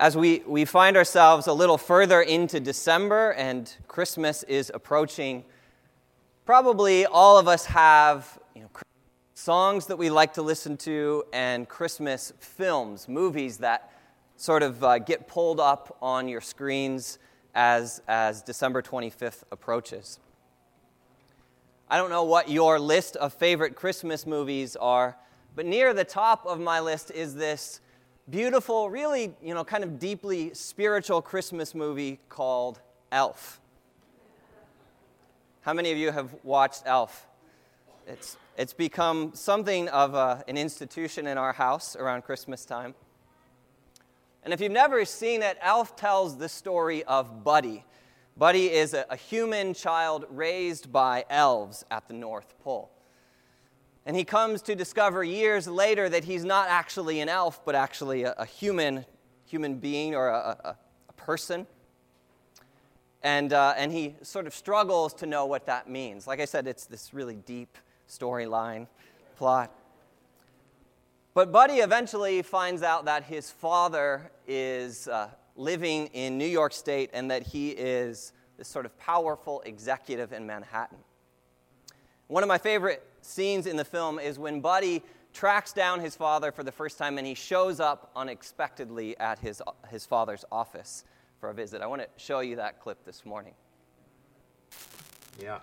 As we, we find ourselves a little further into December and Christmas is approaching, probably all of us have you know, songs that we like to listen to and Christmas films, movies that sort of uh, get pulled up on your screens as, as December 25th approaches. I don't know what your list of favorite Christmas movies are, but near the top of my list is this beautiful, really, you know, kind of deeply spiritual Christmas movie called Elf. How many of you have watched Elf? It's, it's become something of a, an institution in our house around Christmas time. And if you've never seen it, Elf tells the story of Buddy. Buddy is a, a human child raised by elves at the North Pole. And he comes to discover years later that he's not actually an elf, but actually a, a human, human being or a, a, a person. And, uh, and he sort of struggles to know what that means. Like I said, it's this really deep storyline plot. But Buddy eventually finds out that his father is uh, living in New York State and that he is this sort of powerful executive in Manhattan. One of my favorite scenes in the film is when Buddy tracks down his father for the first time and he shows up unexpectedly at his, his father's office for a visit. I want to show you that clip this morning. Yeah.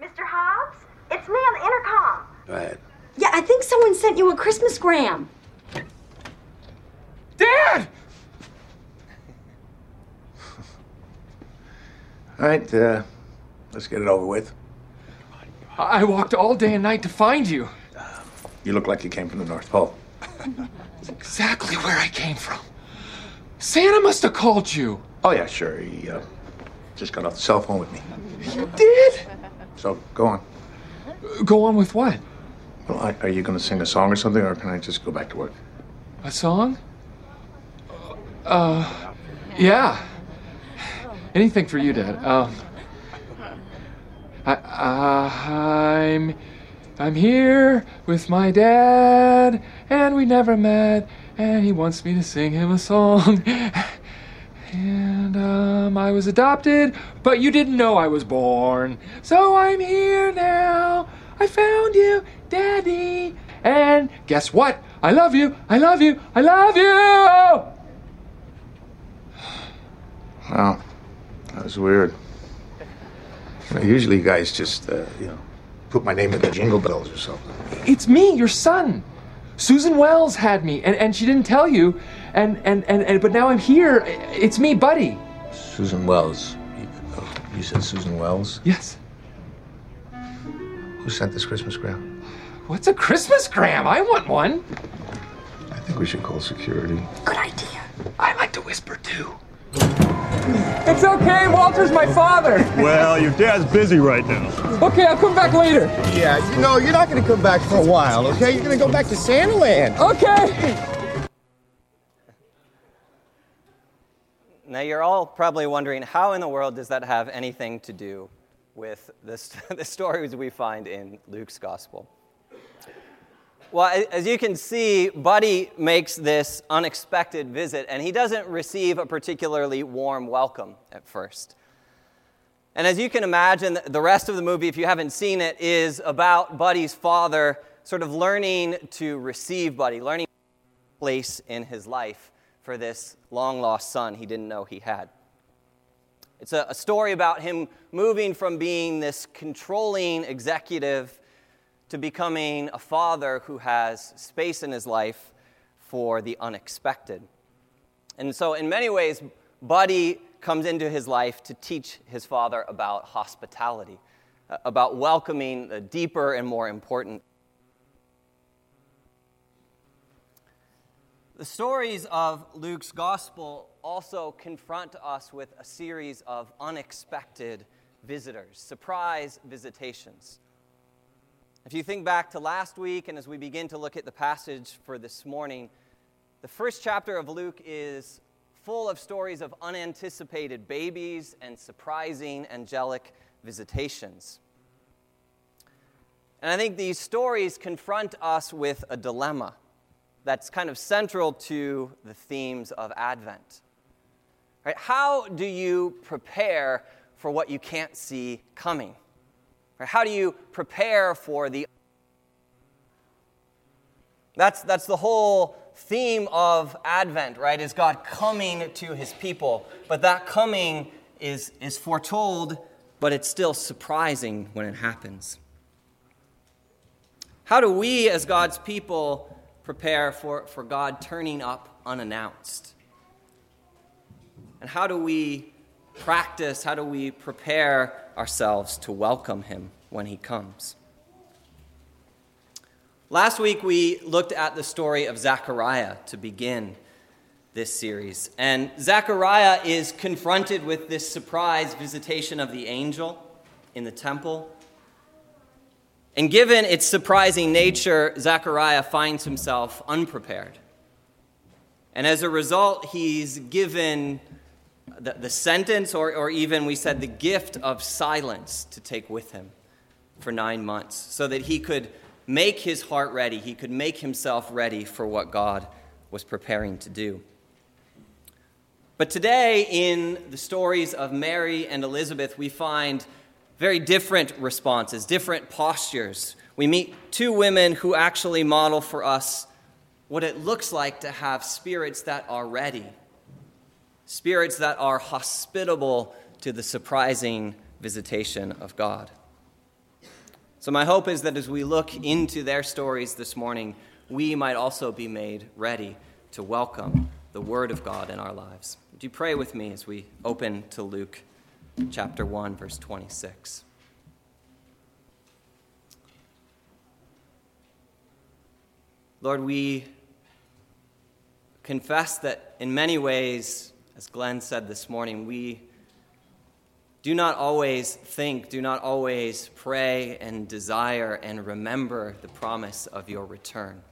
Mr. Hobbs, it's me on the intercom. Go ahead. Yeah, I think someone sent you a Christmas gram. Dad! All right, uh, let's get it over with. I walked all day and night to find you. You look like you came from the North Pole. Exactly where I came from. Santa must have called you. Oh, yeah, sure. He uh, just got off the cell phone with me. You did? So, go on. Go on with what? Well, I, are you going to sing a song or something, or can I just go back to work? A song? Uh, yeah. Anything for you, Dad. Um, I, I'm, I'm here with my dad, and we never met, and he wants me to sing him a song. And um, I was adopted, but you didn't know I was born. So I'm here now. I found you, Daddy. And guess what? I love you. I love you. I love you. Wow, that was weird. You know, usually, you guys just, uh, you know, put my name in the jingle bells or something. It's me, your son. Susan Wells had me, and, and she didn't tell you. And, and, and, and but now I'm here. It's me, Buddy. Susan Wells. You, oh, you said Susan Wells? Yes. Who sent this Christmas gram? What's a Christmas gram? I want one. I think we should call security. Good idea. I like to whisper too. It's okay, Walter's my father. Well, your dad's busy right now. Okay, I'll come back later. Yeah, you know, you're not gonna come back for a while, okay? You're gonna go back to Santa Land. Okay. Now, you're all probably wondering how in the world does that have anything to do with this, the stories we find in Luke's gospel? Well, as you can see, Buddy makes this unexpected visit, and he doesn't receive a particularly warm welcome at first. And as you can imagine, the rest of the movie, if you haven't seen it, is about Buddy's father sort of learning to receive Buddy, learning place in his life for this long lost son he didn't know he had. It's a, a story about him moving from being this controlling executive to becoming a father who has space in his life for the unexpected. And so, in many ways, Buddy comes into his life to teach his father about hospitality, uh, about welcoming the deeper and more important. The stories of Luke's gospel also confront us with a series of unexpected visitors, surprise visitations. If you think back to last week, and as we begin to look at the passage for this morning, the first chapter of Luke is full of stories of unanticipated babies and surprising angelic visitations. And I think these stories confront us with a dilemma that's kind of central to the themes of Advent. Right? How do you prepare for what you can't see coming? Right? How do you prepare for the that's, that's the whole theme of Advent, right? Is God coming to his people. But that coming is, is foretold, but it's still surprising when it happens. How do we, as God's people, prepare for, for God turning up unannounced? And how do we practice, how do we prepare ourselves to welcome him when he comes? Last week, we looked at the story of Zechariah to begin this series. And Zechariah is confronted with this surprise visitation of the angel in the temple. And given its surprising nature, Zechariah finds himself unprepared. And as a result, he's given the, the sentence, or, or even we said the gift of silence to take with him for nine months so that he could make his heart ready. He could make himself ready for what God was preparing to do. But today, in the stories of Mary and Elizabeth, we find very different responses, different postures. We meet two women who actually model for us what it looks like to have spirits that are ready, spirits that are hospitable to the surprising visitation of God. So, my hope is that as we look into their stories this morning, we might also be made ready to welcome the Word of God in our lives. Would you pray with me as we open to Luke chapter 1, verse 26? Lord, we confess that in many ways, as Glenn said this morning, we do not always think, do not always pray and desire and remember the promise of your return.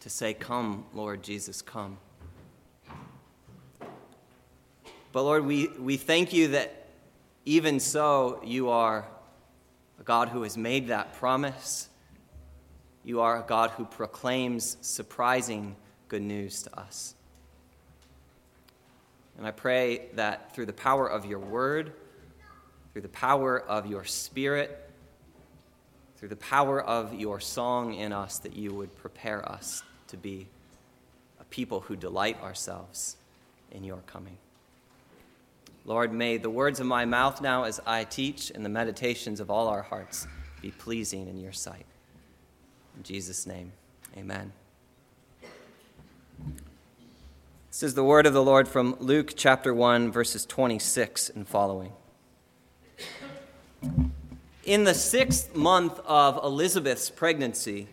To say, Come, Lord Jesus, come. But Lord, we, we thank you that even so, you are a God who has made that promise. You are a God who proclaims surprising good news to us. And I pray that through the power of your word, through the power of your spirit, through the power of your song in us, that you would prepare us to be a people who delight ourselves in your coming. Lord, may the words of my mouth now as I teach and the meditations of all our hearts be pleasing in your sight. In Jesus' name, amen. This is the word of the Lord from Luke chapter 1, verses 26 and following. In the sixth month of Elizabeth's pregnancy,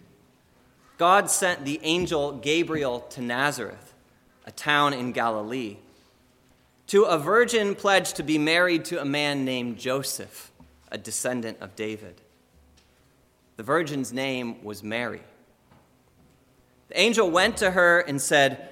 God sent the angel Gabriel to Nazareth, a town in Galilee, to a virgin pledged to be married to a man named Joseph, a descendant of David. The virgin's name was Mary. The angel went to her and said,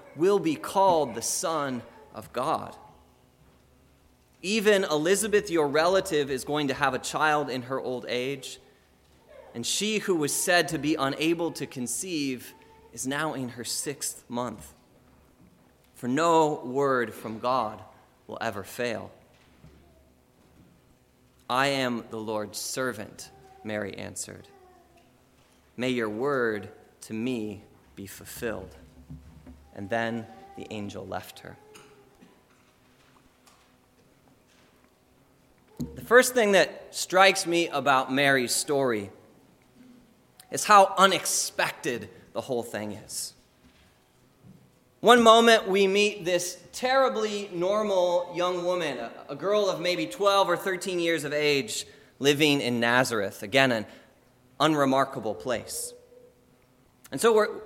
will be called the Son of God. Even Elizabeth, your relative, is going to have a child in her old age. And she who was said to be unable to conceive is now in her sixth month. For no word from God will ever fail. I am the Lord's servant, Mary answered. May your word to me be fulfilled. And then the angel left her. The first thing that strikes me about Mary's story is how unexpected the whole thing is. One moment we meet this terribly normal young woman, a, girl of maybe 12 or 13 years of age, living in Nazareth. Again, an unremarkable place. And so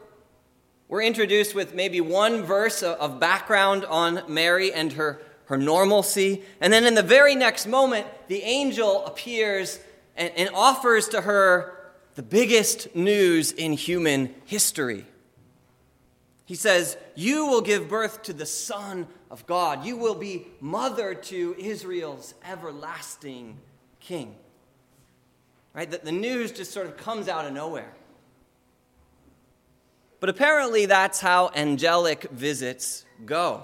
we're, introduced with maybe one verse of background on Mary and her, her normalcy. And then in the very next moment, the angel appears and, and offers to her the biggest news in human history. He says, You will give birth to the Son of God. You will be mother to Israel's everlasting King. Right? That the news just sort of comes out of nowhere. But apparently, that's how angelic visits go.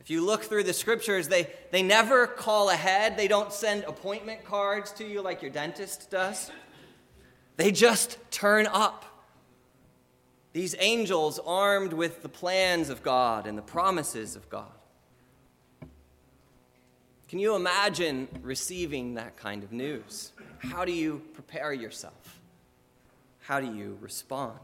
If you look through the scriptures, they, they never call ahead, they don't send appointment cards to you like your dentist does. They just turn up. These angels armed with the plans of God and the promises of God. Can you imagine receiving that kind of news? How do you prepare yourself? How do you respond?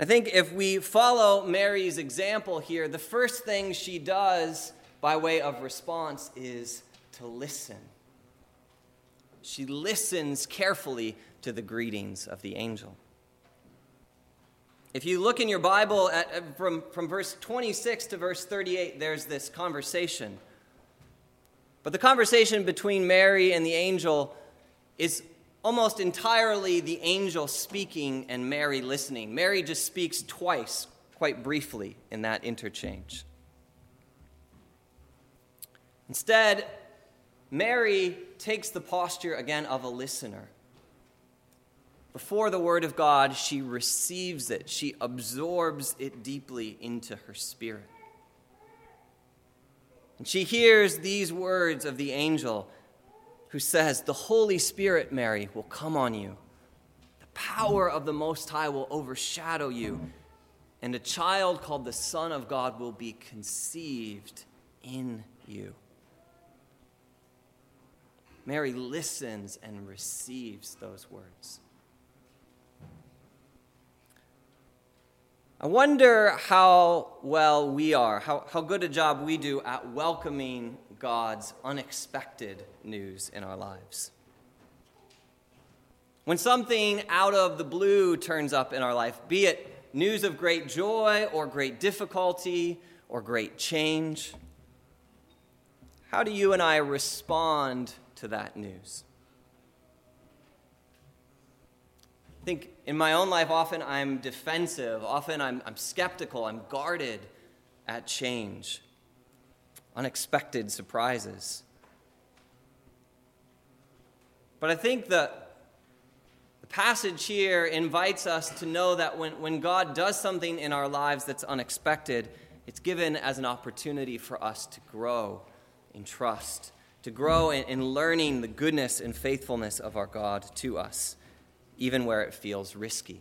I think if we follow Mary's example here, the first thing she does by way of response is to listen. She listens carefully to the greetings of the angel. If you look in your Bible at, uh, from, from verse 26 to verse 38, there's this conversation. But the conversation between Mary and the angel is almost entirely the angel speaking and Mary listening. Mary just speaks twice, quite briefly, in that interchange. Instead, Mary takes the posture again of a listener. Before the Word of God, she receives it, she absorbs it deeply into her spirit. And she hears these words of the angel who says, The Holy Spirit, Mary, will come on you. The power of the Most High will overshadow you, and a child called the Son of God will be conceived in you. Mary listens and receives those words. I wonder how well we are, how, how good a job we do at welcoming God's unexpected news in our lives. When something out of the blue turns up in our life, be it news of great joy or great difficulty or great change, how do you and I respond to that news? I think in my own life, often I'm defensive, often I'm, I'm skeptical, I'm guarded at change, unexpected surprises. But I think that the passage here invites us to know that when, when God does something in our lives that's unexpected, it's given as an opportunity for us to grow in trust, to grow in, in learning the goodness and faithfulness of our God to us even where it feels risky.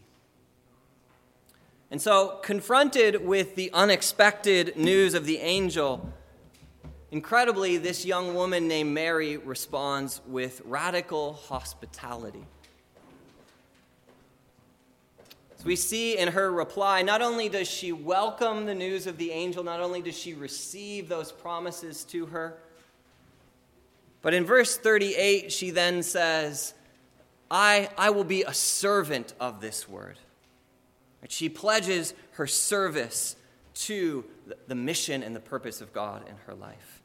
And so, confronted with the unexpected news of the angel, incredibly, this young woman named Mary responds with radical hospitality. So we see in her reply, not only does she welcome the news of the angel, not only does she receive those promises to her, but in verse 38, she then says, I, I will be a servant of this word. And She pledges her service to the mission and the purpose of God in her life.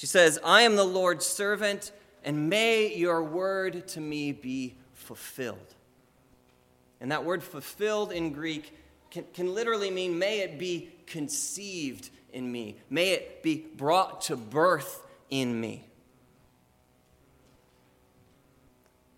She says, I am the Lord's servant, and may your word to me be fulfilled. And that word fulfilled in Greek can, can literally mean, may it be conceived in me, may it be brought to birth in me.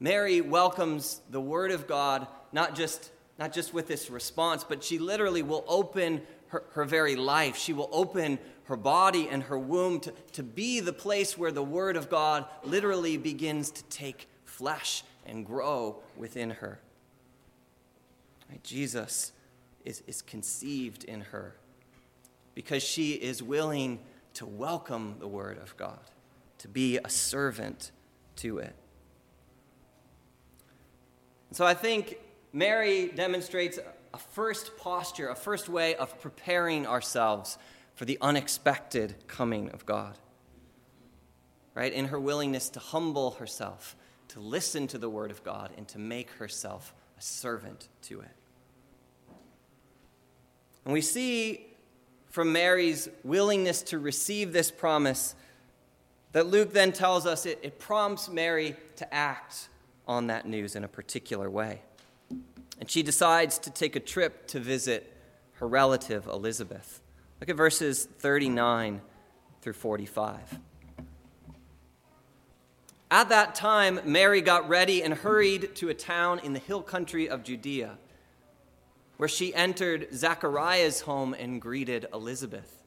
Mary welcomes the Word of God not just, not just with this response, but she literally will open her, her very life. She will open her body and her womb to, to be the place where the Word of God literally begins to take flesh and grow within her. Right? Jesus is, is conceived in her because she is willing to welcome the Word of God, to be a servant to it. So I think Mary demonstrates a first posture, a first way of preparing ourselves for the unexpected coming of God. Right? In her willingness to humble herself, to listen to the Word of God, and to make herself a servant to it. And we see from Mary's willingness to receive this promise that Luke then tells us it, it prompts Mary to act on that news in a particular way. And she decides to take a trip to visit her relative Elizabeth. Look at verses 39 through 45. At that time, Mary got ready and hurried to a town in the hill country of Judea, where she entered Zachariah's home and greeted Elizabeth.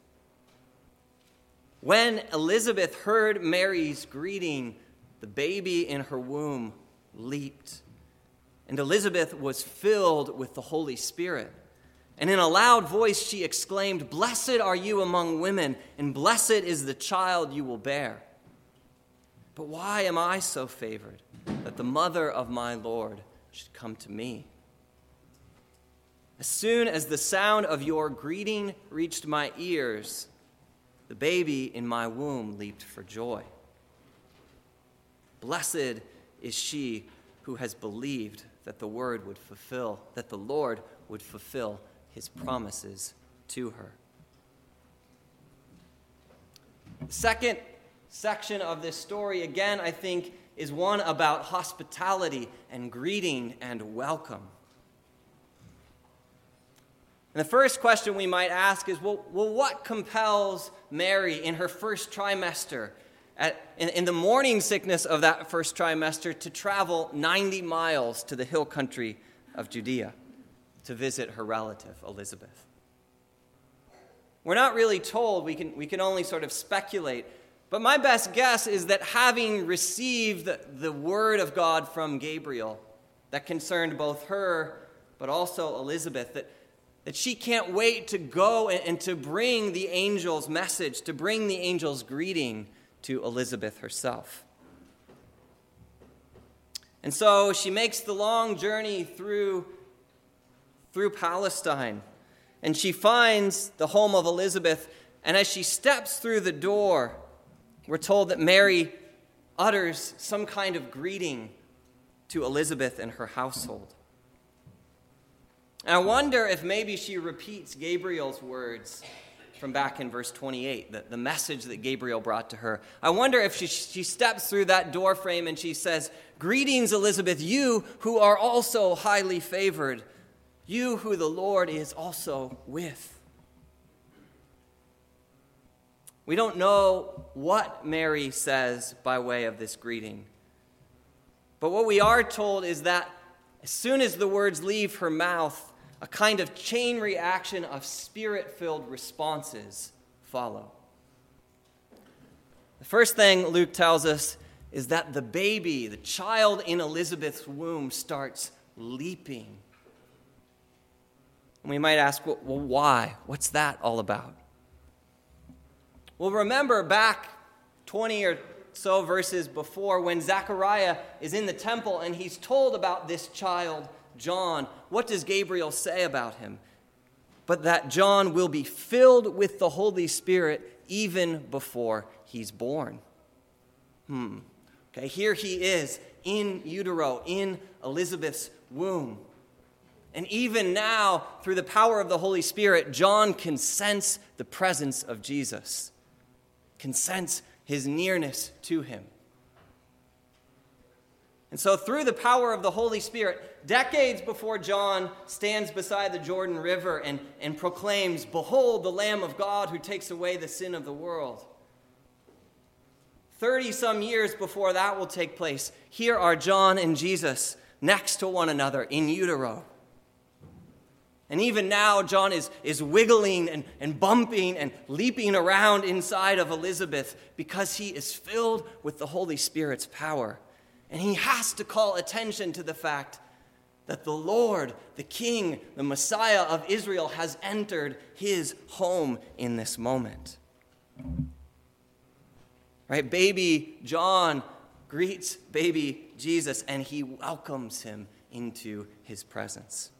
When Elizabeth heard Mary's greeting, the baby in her womb leaped, and Elizabeth was filled with the Holy Spirit. And in a loud voice she exclaimed, Blessed are you among women, and blessed is the child you will bear. But why am I so favored that the mother of my Lord should come to me? As soon as the sound of your greeting reached my ears, the baby in my womb leaped for joy. Blessed is she who has believed that the word would fulfill, that the Lord would fulfill his promises to her. Second section of this story, again, I think, is one about hospitality and greeting and welcome. And the first question we might ask is well, well what compels Mary in her first trimester, at, in, in the morning sickness of that first trimester, to travel 90 miles to the hill country of Judea to visit her relative, Elizabeth? We're not really told, we can, we can only sort of speculate but my best guess is that having received the word of God from Gabriel that concerned both her but also Elizabeth, that, that she can't wait to go and, and to bring the angel's message, to bring the angel's greeting to Elizabeth herself. And so she makes the long journey through, through Palestine, and she finds the home of Elizabeth. And as she steps through the door, we're told that Mary utters some kind of greeting to Elizabeth and her household. And I wonder if maybe she repeats Gabriel's words from back in verse 28, the, the message that Gabriel brought to her. I wonder if she, she steps through that door frame and she says, Greetings, Elizabeth, you who are also highly favored, you who the Lord is also with. We don't know what Mary says by way of this greeting. But what we are told is that as soon as the words leave her mouth, a kind of chain reaction of spirit filled responses follow. The first thing Luke tells us is that the baby, the child in Elizabeth's womb, starts leaping. And we might ask, well, why? What's that all about? Well, remember back 20 or so verses before when Zechariah is in the temple and he's told about this child, John. What does Gabriel say about him? But that John will be filled with the Holy Spirit even before he's born. Hmm. Okay, here he is in utero, in Elizabeth's womb. And even now, through the power of the Holy Spirit, John can sense the presence of Jesus can sense his nearness to him. And so, through the power of the Holy Spirit, decades before John stands beside the Jordan River and, and proclaims, Behold, the Lamb of God who takes away the sin of the world. 30 some years before that will take place, here are John and Jesus next to one another in utero. And even now, John is, is wiggling and, and bumping and leaping around inside of Elizabeth because he is filled with the Holy Spirit's power. And he has to call attention to the fact that the Lord, the King, the Messiah of Israel, has entered his home in this moment. Right? Baby John greets baby Jesus and he welcomes him into his presence.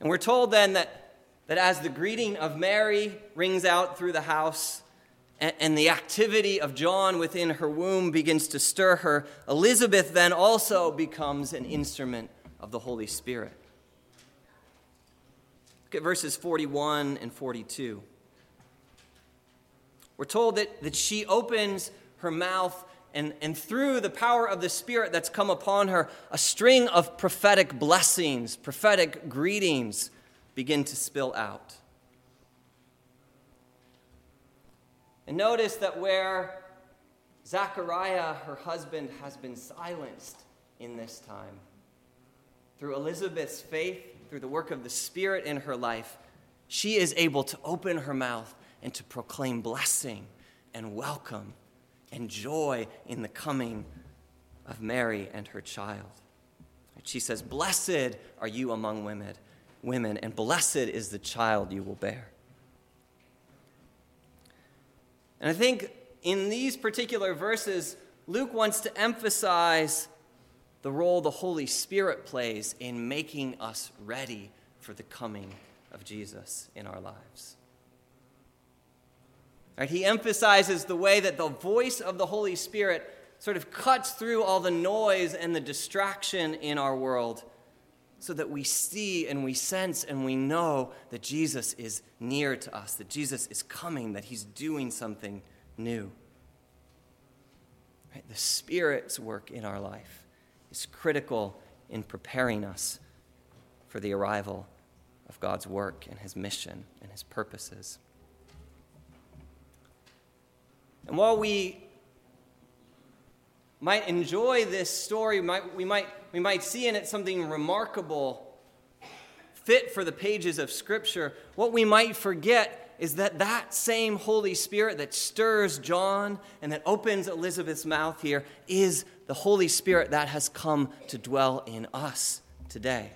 And we're told then that, that as the greeting of Mary rings out through the house and, and the activity of John within her womb begins to stir her, Elizabeth then also becomes an instrument of the Holy Spirit. Look at verses 41 and 42. We're told that, that she opens her mouth, and, and through the power of the Spirit that's come upon her, a string of prophetic blessings, prophetic greetings begin to spill out. And notice that where Zachariah, her husband, has been silenced in this time, through Elizabeth's faith, through the work of the Spirit in her life, she is able to open her mouth and to proclaim blessing and welcome and joy in the coming of Mary and her child. She says, Blessed are you among women, women, and blessed is the child you will bear. And I think in these particular verses, Luke wants to emphasize the role the Holy Spirit plays in making us ready for the coming of Jesus in our lives. Right? He emphasizes the way that the voice of the Holy Spirit sort of cuts through all the noise and the distraction in our world so that we see and we sense and we know that Jesus is near to us, that Jesus is coming, that he's doing something new. Right? The Spirit's work in our life is critical in preparing us for the arrival of God's work and his mission and his purposes. And while we might enjoy this story, we might, we might, we might see in it something remarkable, fit for the pages of Scripture, what we might forget is that that same Holy Spirit that stirs John and that opens Elizabeth's mouth here is the Holy Spirit that has come to dwell in us today.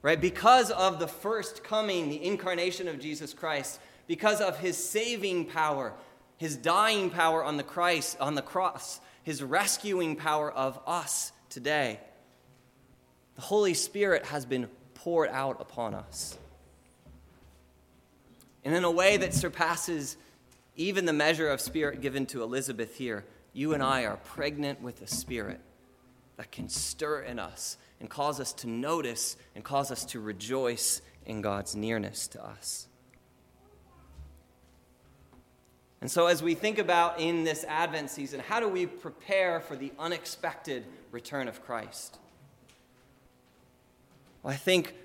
Right? Because of the first coming, the incarnation of Jesus Christ, because of his saving power, his dying power on the Christ on the cross, his rescuing power of us today. The Holy Spirit has been poured out upon us. And in a way that surpasses even the measure of spirit given to Elizabeth here, you and I are pregnant with a spirit that can stir in us and cause us to notice and cause us to rejoice in God's nearness to us. And so, as we think about in this Advent season, how do we prepare for the unexpected return of Christ? Well, I think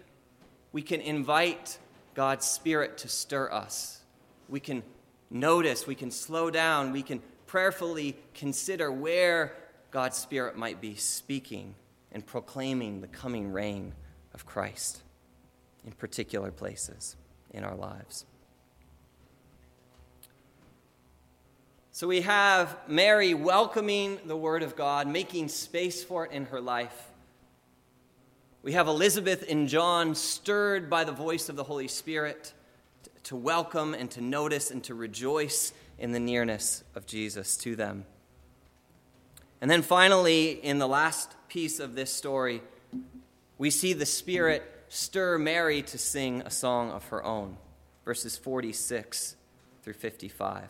we can invite God's Spirit to stir us. We can notice, we can slow down, we can prayerfully consider where God's Spirit might be speaking and proclaiming the coming reign of Christ in particular places in our lives. So we have Mary welcoming the Word of God, making space for it in her life. We have Elizabeth and John stirred by the voice of the Holy Spirit to welcome and to notice and to rejoice in the nearness of Jesus to them. And then finally, in the last piece of this story, we see the Spirit stir Mary to sing a song of her own, verses 46 through 55.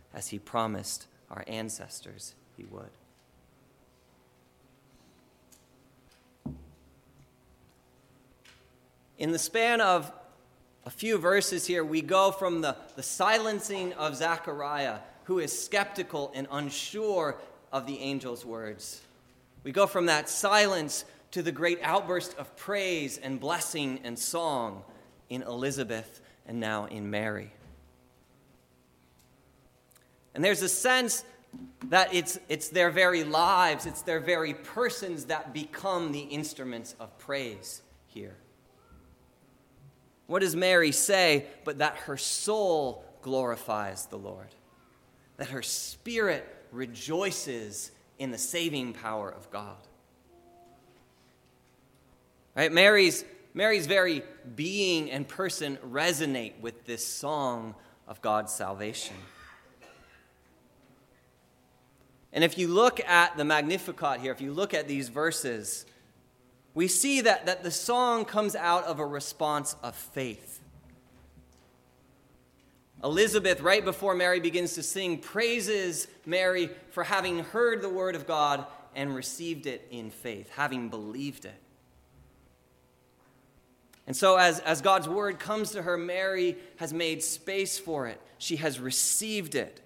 as he promised our ancestors he would. In the span of a few verses here, we go from the, the silencing of Zechariah, who is skeptical and unsure of the angel's words. We go from that silence to the great outburst of praise and blessing and song in Elizabeth and now in Mary. And there's a sense that it's, it's their very lives, it's their very persons that become the instruments of praise here. What does Mary say but that her soul glorifies the Lord? That her spirit rejoices in the saving power of God. Right? Mary's, Mary's very being and person resonate with this song of God's salvation. And if you look at the Magnificat here, if you look at these verses, we see that, that the song comes out of a response of faith. Elizabeth, right before Mary begins to sing, praises Mary for having heard the word of God and received it in faith, having believed it. And so, as, as God's word comes to her, Mary has made space for it. She has received it.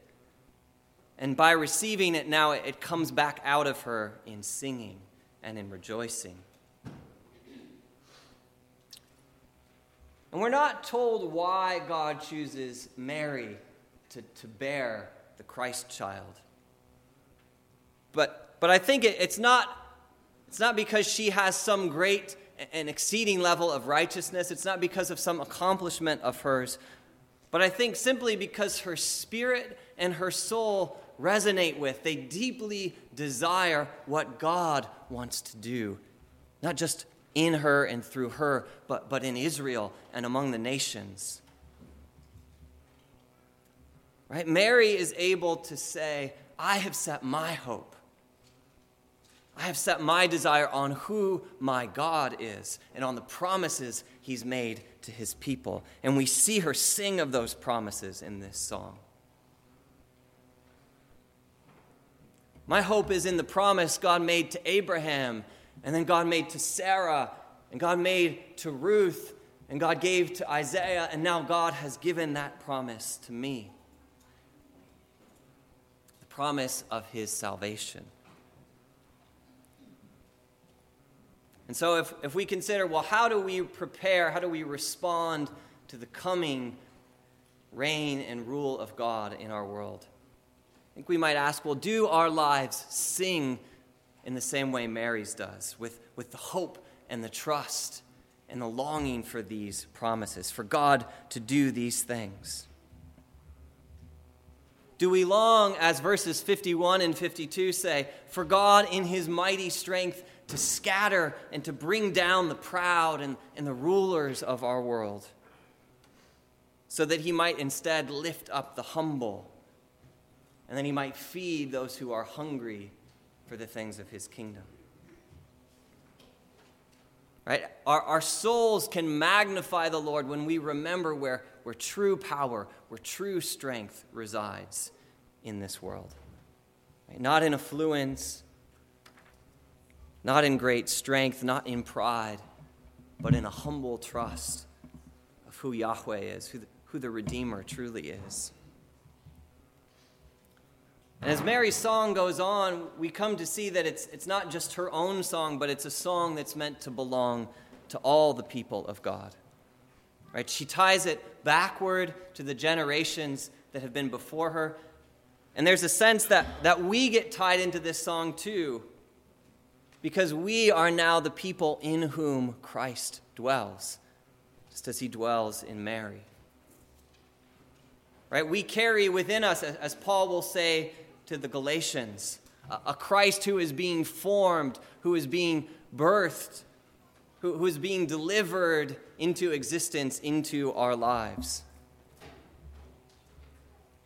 And by receiving it, now it comes back out of her in singing and in rejoicing. And we're not told why God chooses Mary to, to bear the Christ child. But, but I think it, it's, not, it's not because she has some great and exceeding level of righteousness, it's not because of some accomplishment of hers, but I think simply because her spirit and her soul resonate with, they deeply desire what God wants to do, not just in her and through her, but, but in Israel and among the nations. Right? Mary is able to say, I have set my hope. I have set my desire on who my God is and on the promises he's made to his people. And we see her sing of those promises in this song. My hope is in the promise God made to Abraham and then God made to Sarah, and God made to Ruth, and God gave to Isaiah, and now God has given that promise to me the promise of his salvation. And so, if, if we consider, well, how do we prepare, how do we respond to the coming reign and rule of God in our world? I think we might ask, well, do our lives sing in the same way Mary's does, with, with the hope and the trust and the longing for these promises, for God to do these things? Do we long, as verses 51 and 52 say, for God in his mighty strength to scatter and to bring down the proud and, and the rulers of our world, so that he might instead lift up the humble, and then he might feed those who are hungry for the things of his kingdom. Right? Our, our souls can magnify the Lord when we remember where, where true power, where true strength resides in this world. Right? Not in affluence, not in great strength, not in pride, but in a humble trust of who Yahweh is, who the, who the Redeemer truly is. And as Mary's song goes on, we come to see that it's, it's not just her own song, but it's a song that's meant to belong to all the people of God. Right? She ties it backward to the generations that have been before her. And there's a sense that, that we get tied into this song too, because we are now the people in whom Christ dwells, just as he dwells in Mary. Right? We carry within us, as Paul will say to the Galatians, a Christ who is being formed, who is being birthed, who, who is being delivered into existence, into our lives.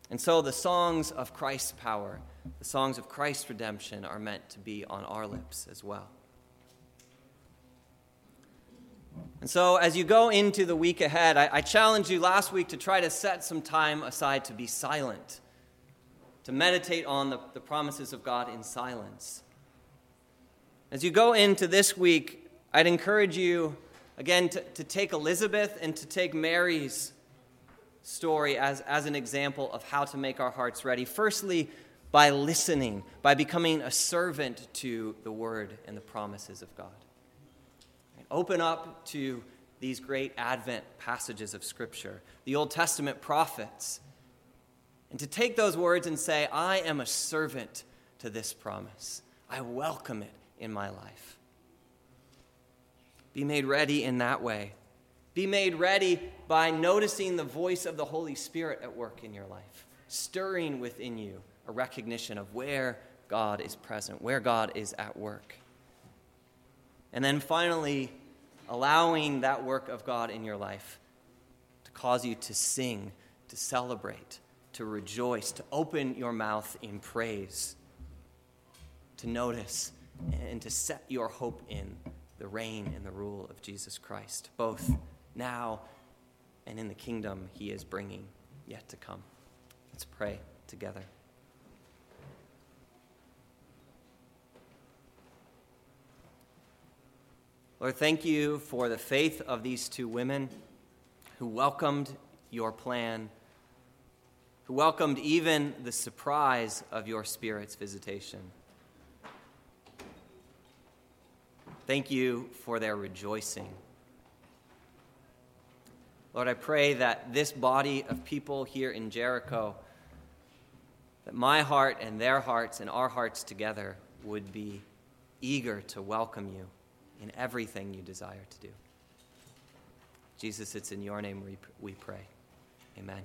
And so the songs of Christ's power, the songs of Christ's redemption, are meant to be on our lips as well. And so, as you go into the week ahead, I, I challenged you last week to try to set some time aside to be silent, to meditate on the, the promises of God in silence. As you go into this week, I'd encourage you, again, to, to take Elizabeth and to take Mary's story as, as an example of how to make our hearts ready. Firstly, by listening, by becoming a servant to the word and the promises of God. Open up to these great Advent passages of Scripture, the Old Testament prophets, and to take those words and say, I am a servant to this promise. I welcome it in my life. Be made ready in that way. Be made ready by noticing the voice of the Holy Spirit at work in your life, stirring within you a recognition of where God is present, where God is at work. And then finally, allowing that work of God in your life to cause you to sing, to celebrate, to rejoice, to open your mouth in praise, to notice and to set your hope in the reign and the rule of Jesus Christ, both now and in the kingdom he is bringing yet to come. Let's pray together. Lord, thank you for the faith of these two women who welcomed your plan, who welcomed even the surprise of your Spirit's visitation. Thank you for their rejoicing. Lord, I pray that this body of people here in Jericho, that my heart and their hearts and our hearts together would be eager to welcome you in everything you desire to do. Jesus, it's in your name we, we pray. Amen.